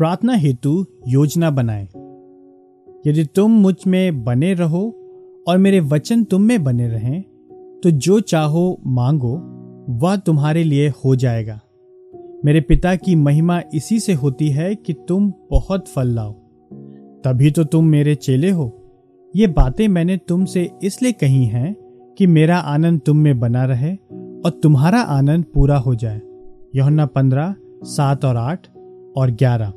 प्रार्थना हेतु योजना बनाएँ। यदि तुम मुझमें बने रहो और मेरे वचन तुम में बने रहें तो जो चाहो मांगो, वह तुम्हारे लिए हो जाएगा। मेरे पिता की महिमा इसी से होती है कि तुम बहुत फल लाओ। तभी तो तुम मेरे चेले हो। ये बातें मैंने तुमसे इसलिए कही हैं कि मेरा आनंद तुम में बना रहे और तुम्हारा आनंद पूरा हो जाए। यौना पंद्रह, सात और आठ और ग्यारह।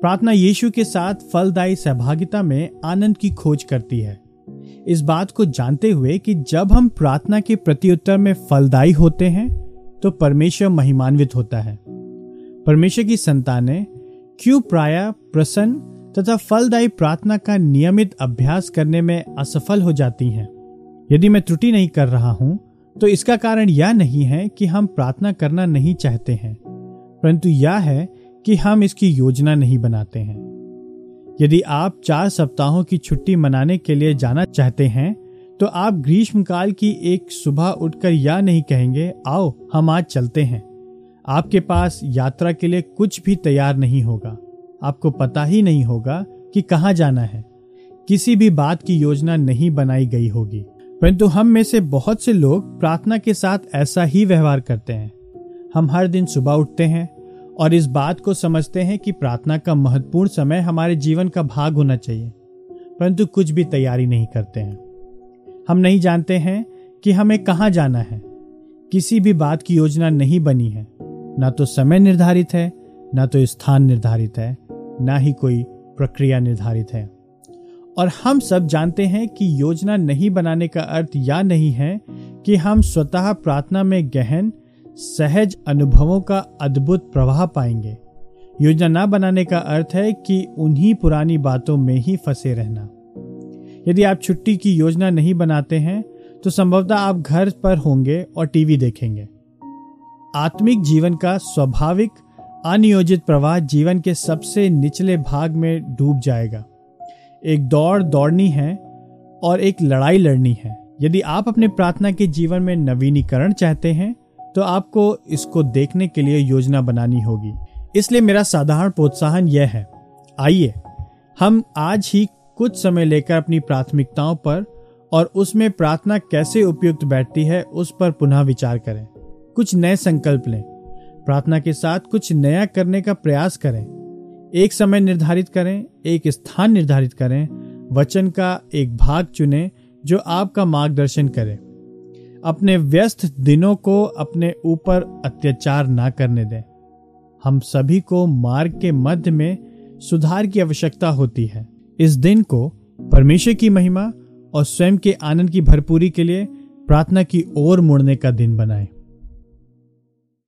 प्रार्थना यीशु के साथ फलदायी सहभागिता में आनंद की खोज करती है। इस बात को जानते हुए कि जब हम प्रार्थना के प्रत्युत्तर में फलदायी होते हैं तो परमेश्वर महिमान्वित होता है। परमेश्वर की संतानें क्यों प्राय प्रसन्न तथा फलदायी प्रार्थना का नियमित अभ्यास करने में असफल हो जाती हैं? यदि मैं त्रुटि नहीं कर रहा हूँ तो इसका कारण यह नहीं है कि हम प्रार्थना करना नहीं चाहते हैं। परंतु यह है कि हम इसकी योजना नहीं बनाते हैं। यदि आप चार सप्ताहों की छुट्टी मनाने के लिए जाना चाहते हैं तो आप ग्रीष्मकाल की एक सुबह उठकर या नहीं कहेंगे, आओ, हम आज चलते हैं। आपके पास यात्रा के लिए कुछ भी तैयार नहीं होगा। आपको पता ही नहीं होगा कि कहाँ जाना है। किसी भी बात की योजना नहीं बनाई गई होगी। परंतु हम में से बहुत से लोग प्रार्थना के साथ ऐसा ही व्यवहार करते हैं। हम हर दिन सुबह उठते हैं और इस बात को समझते हैं कि प्रार्थना का महत्वपूर्ण समय हमारे जीवन का भाग होना चाहिए, परंतु कुछ भी तैयारी नहीं करते हैं। हम नहीं जानते हैं कि हमें कहाँ जाना है। किसी भी बात की योजना नहीं बनी है। ना तो समय निर्धारित है, ना तो स्थान निर्धारित है, ना ही कोई प्रक्रिया निर्धारित है। और हम सब जानते हैं कि योजना नहीं बनाने का अर्थ या नहीं है कि हम स्वतः प्रार्थना में गहन सहज अनुभवों का अद्भुत प्रवाह पाएँगे। योजना न बनाने का अर्थ है कि उन्हीं पुरानी बातों में ही फंसे रहना। यदि आप छुट्टी की योजना नहीं बनाते हैं तो संभवतः आप घर पर होंगे और टीवी देखेंगे। आत्मिक जीवन का स्वाभाविक, अनियोजित प्रवाह जीवन के सबसे निचले भाग में डूब जाएगा। एक दौड़ दौड़नी है और एक लड़ाई लड़नी है। यदि आप अपने प्रार्थना के जीवन में नवीनीकरण चाहते हैं तो आपको इसको देखने के लिए योजना बनानी होगी। इसलिए मेरा साधारण प्रोत्साहन यह है। आइए, हम आज ही कुछ समय लेकर अपनी प्राथमिकताओं पर और उसमें प्रार्थना कैसे उपयुक्त बैठती है उस पर पुनः विचार करें। कुछ नए संकल्प लें। प्रार्थना के साथ कुछ नया करने का प्रयास करें। एक समय निर्धारित करें, एक स्थान निर्धारित करें, वचन का एक भाग चुनें जो आपका मार्गदर्शन करे। अपने व्यस्त दिनों को अपने ऊपर अत्याचार ना करने दें। हम सभी को मार्ग के मध्य में सुधार की आवश्यकता होती है। इस दिन को परमेश्वर की महिमा और स्वयं के आनंद की भरपूरी के लिए प्रार्थना की ओर मुड़ने का दिन बनाएँ।